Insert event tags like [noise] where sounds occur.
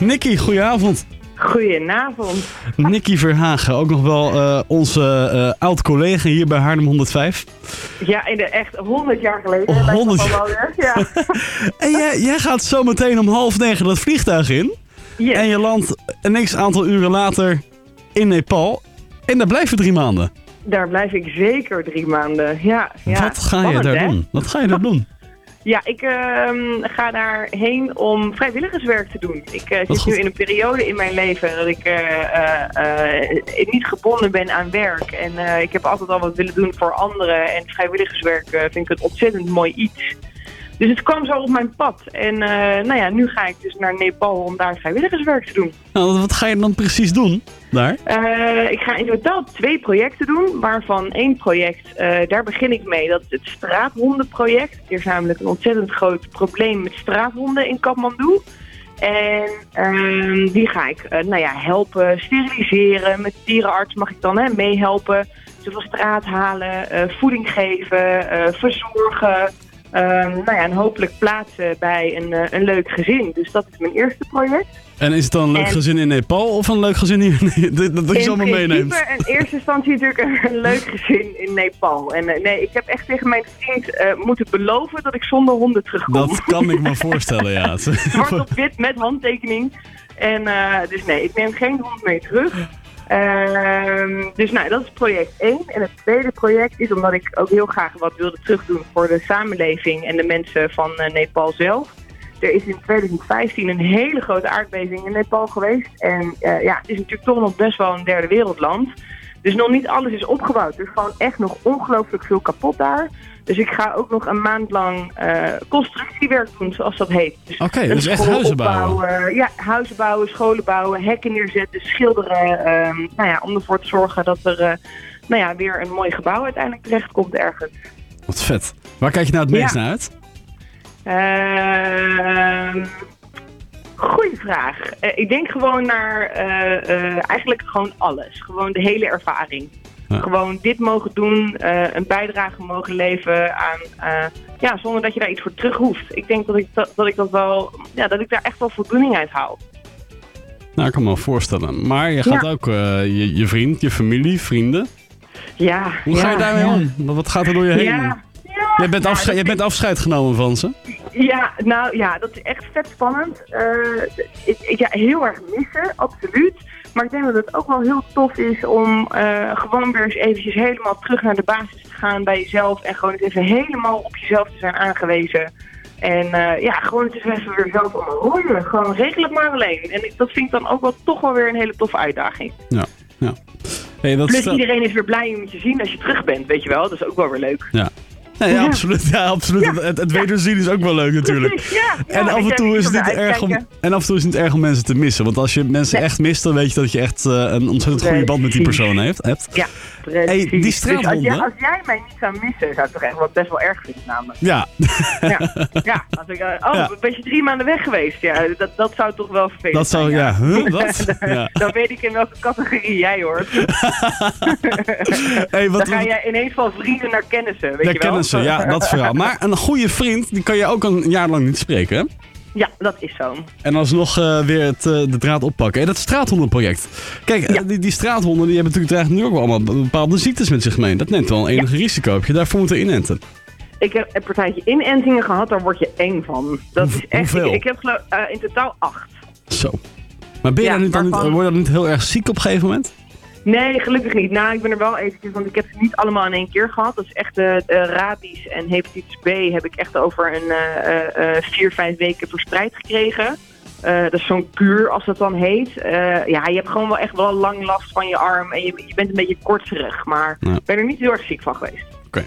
Nicky, goedenavond. Goedenavond. Nicky Verhagen, ook nog wel eh, onze eh, oud-collega hier bij Haarlem 105. Ja, in de echt 100 jaar geleden. Oh, lijkt 100 het wel weer. Ja. [laughs] [laughs] En jij, jij gaat zo meteen om half negen dat vliegtuig in. Yes. En je landt een x aantal uren later in Nepal. En daar blijf je drie maanden. Daar blijf ik zeker drie maanden. Ja, ja. Wat ga je Spannend, daar hè? doen? Wat ga je daar [laughs] doen? Ja, ik ehm, ga daarheen om vrijwilligerswerk te doen. Ik eh, zit goed. nu in een periode in mijn leven dat ik eh, eh, niet gebonden ben aan werk. En ik heb altijd al wat willen doen voor anderen. En vrijwilligerswerk vind ik een ontzettend mooi iets. Dus het kwam zo op mijn pad. En eh, nou ja, nu ga ik dus naar Nepal om daar vrijwilligerswerk te doen. Nou, wat ga je dan precies doen daar? Eh, ik ga in totaal twee projecten doen, waarvan één project, eh, daar begin ik mee. Dat is het straathondenproject. Er is namelijk een ontzettend groot probleem met straathonden in Kathmandu. En ehm, die ga ik nou ja, helpen steriliseren. Met dierenarts mag ik dan hè, meehelpen. Ze van straat halen, voeding geven, verzorgen. Ehm, nou ja, en hopelijk plaatsen bij een, eh, een leuk gezin. Dus dat is mijn eerste project. En is het dan een leuk En- gezin in Nepal of een leuk gezin hier? [laughs] Dat dat je ze allemaal meeneemt. in eerste instantie natuurlijk een, leuk gezin in Nepal. En eh, nee, ik heb echt tegen mijn vriend eh, moeten beloven dat ik zonder honden terugkom. Dat kan ik me [laughs] voorstellen, ja. Zwart op wit met handtekening. En dus nee, ik neem geen hond mee terug. Ehm, dus nou, dat is project 1. En het tweede project is omdat ik ook heel graag wat wilde terugdoen voor de samenleving en de mensen van eh, Nepal zelf. Er is in 2015 een hele grote aardbeving in Nepal geweest. En eh, ja, het is natuurlijk toch nog best wel een derde wereldland. Dus nog niet alles is opgebouwd. Er is gewoon echt nog ongelooflijk veel kapot daar. Dus ik ga ook nog een maand lang eh, constructiewerk doen, zoals dat heet. Dus Oké, dus echt huizen bouwen. Ja, huizen bouwen, scholen bouwen, hekken neerzetten, schilderen. ehm, nou ja, om ervoor te zorgen dat er eh, nou ja, weer een mooi gebouw uiteindelijk terechtkomt ergens. Wat vet. Waar kijk je nou het meest Ja. naar uit? Ehm goeie vraag. Eh, ik denk gewoon naar eh, eh, eigenlijk gewoon alles. Gewoon de hele ervaring. Ja. Gewoon dit mogen doen, eh, een bijdrage mogen leveren aan, eh, ja, zonder dat je daar iets voor terug hoeft. Ik denk dat ik dat, dat ik dat wel, ja, dat ik daar echt wel voldoening uit haal. Nou, ik kan me wel voorstellen. Maar je gaat Ja. ook eh, je, je vriend, je familie, vrienden. Ja. Hoe ja, ga je daarmee om? Wat gaat er door je heen? Ja. Jij bent, Ja, afscheid, jij bent afscheid genomen van ze. Ja, nou ja, dat is echt vet spannend. Eh, ik, ja, heel erg missen, absoluut. Maar ik denk dat het ook wel heel tof is om eh, gewoon weer eens eventjes helemaal terug naar de basis te gaan bij jezelf. En gewoon eens even helemaal op jezelf te zijn aangewezen. En eh, ja, gewoon eens even weer zelf allemaal. Gewoon regel het maar alleen. En ik- dat vind ik dan ook wel toch wel weer een hele toffe uitdaging. Ja. ja. Hey, dat Plus is, iedereen is weer blij om je te zien als je terug bent, weet je wel. Dat is ook wel weer leuk. ja. Nee, ja, absoluut. Ja, absoluut. Ja. Het, het wederzien is ook wel leuk natuurlijk. Precies, En af en, toe is het niet erg om, en af en toe is het niet erg om mensen te missen. Want als je mensen Nee. echt mist, dan weet je dat je echt eh, een ontzettend goede band met die persoon heeft, hebt. Ja. Hey, die Dus als, jij, als jij mij niet zou missen, zou ik toch echt wel best wel erg vinden namelijk. Ja. Ja, ja als ik, eh, oh, Ja. ben je drie maanden weg geweest? Ja, dat, dat zou toch wel vervelend Dat zou, zijn, ja, huh, wat? [laughs] Ja. Dan weet ik in welke categorie jij hoort. [laughs] Hey, wat, Dan ga wat- jij ineens van vrienden naar kennissen, weet je wel? kennen ze, ja, dat verhaal. Maar een goede vriend, die kan je ook een jaar lang niet spreken, hè? Ja, dat is zo. En alsnog eh weer het, eh, de draad oppakken. En dat straathondenproject. Kijk, eh, die, die straathonden die hebben natuurlijk nu ook wel allemaal bepaalde ziektes met zich mee. Dat neemt wel een enige risico. Heb je daarvoor moeten inenten? Ik heb een partijtje inentingen gehad, daar word je één van. Dat is echt, hoeveel? ik, ik heb geloof, in totaal acht. Zo. Maar ben je Ja, daar niet dan niet, word je dan niet heel erg ziek op een gegeven moment? Nee, gelukkig niet. Nou, ik ben er wel eventjes, want ik heb ze niet allemaal in één keer gehad. Dat is echt de uh, rabies en hepatitis B heb ik echt over een uh, uh, vier, vijf weken verspreid gekregen. Dat is zo'n kuur, als dat dan heet. Ja, je hebt gewoon wel echt wel lang last van je arm en je, je bent een beetje kortserig. Maar ik Ja. ben er niet heel erg ziek van geweest. Oké.